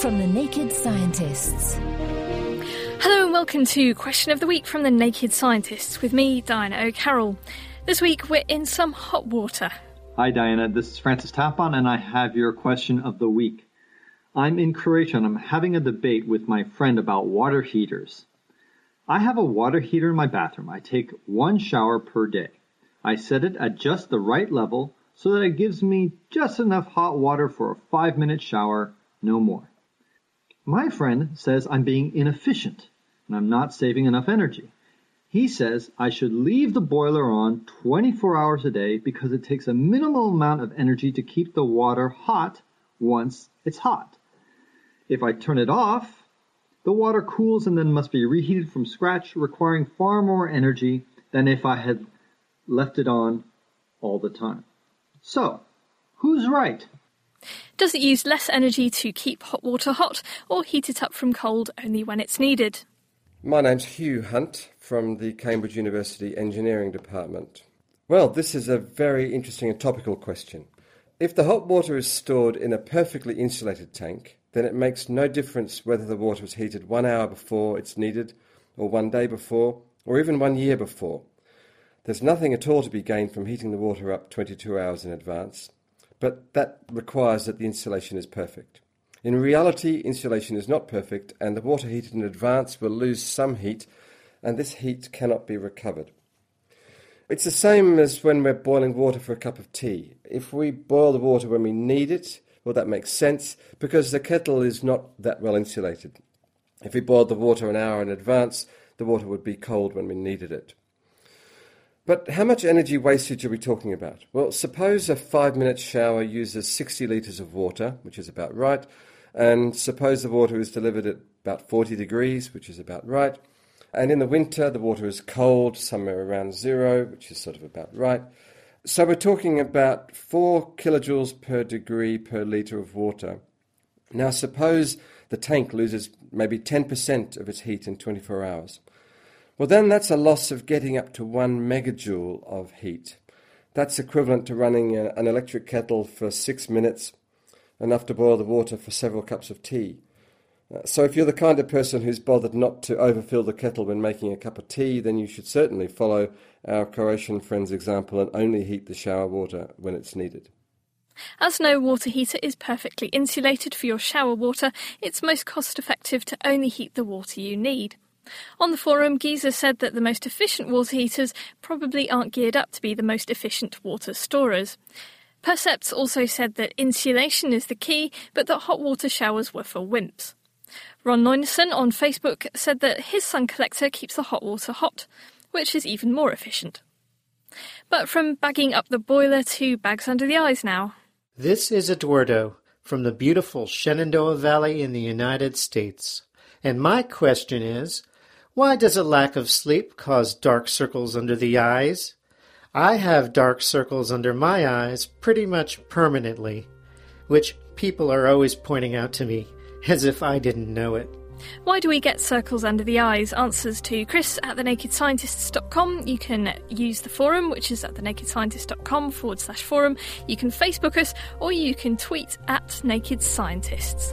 from the Naked Scientists. Hello and welcome to Question of the Week from the Naked Scientists with me, Diana O'Carroll. This week we're in some hot water. Hi Diana, this is Francis Tapon and I have your question of the week. I'm in Croatia and I'm having a debate with my friend about water heaters. I have a water heater in my bathroom. I take one shower per day. I set it at just the right level so that it gives me just enough hot water for a five minute shower, no more. My friend says I'm being inefficient and I'm not saving enough energy. He says I should leave the boiler on 24 hours a day because it takes a minimal amount of energy to keep the water hot once it's hot. If I turn it off, the water cools and then must be reheated from scratch, requiring far more energy than if I had left it on all the time. So, who's right? Does it use less energy to keep hot water hot or heat it up from cold only when it's needed? My name's Hugh Hunt from the Cambridge University Engineering Department. Well, this is a very interesting and topical question. If the hot water is stored in a perfectly insulated tank, then it makes no difference whether the water is heated one hour before it's needed, or one day before, or even one year before. There's nothing at all to be gained from heating the water up 22 hours in advance, but that requires that the insulation is perfect. In reality, insulation is not perfect, and the water heated in advance will lose some heat, and this heat cannot be recovered. It's the same as when we're boiling water for a cup of tea. If we boil the water when we need it, well, that makes sense because the kettle is not that well insulated. If we boiled the water an hour in advance, the water would be cold when we needed it. But how much energy wastage are we talking about? Well, suppose a five minute shower uses 60 litres of water, which is about right, and suppose the water is delivered at about 40 degrees, which is about right. And in the winter, the water is cold, somewhere around zero, which is sort of about right. So we're talking about 4 kilojoules per degree per litre of water. Now, suppose the tank loses maybe 10% of its heat in 24 hours. Well, then that's a loss of getting up to one megajoule of heat. That's equivalent to running a, an electric kettle for six minutes, enough to boil the water for several cups of tea. Uh, so, if you're the kind of person who's bothered not to overfill the kettle when making a cup of tea, then you should certainly follow our Croatian friend's example and only heat the shower water when it's needed. As no water heater is perfectly insulated for your shower water, it's most cost effective to only heat the water you need. On the forum, Giza said that the most efficient water heaters probably aren't geared up to be the most efficient water storers. Percepts also said that insulation is the key, but that hot water showers were for wimps. Ron Neunesen on Facebook said that his sun collector keeps the hot water hot, which is even more efficient. But from bagging up the boiler to bags under the eyes now. This is Eduardo from the beautiful Shenandoah Valley in the United States. And my question is why does a lack of sleep cause dark circles under the eyes? I have dark circles under my eyes pretty much permanently, which people are always pointing out to me as if I didn't know it. Why do we get circles under the eyes? Answers to Chris at thenakedscientists.com. You can use the forum, which is at thenakedscientists.com forward slash forum. You can Facebook us, or you can tweet at Naked Scientists.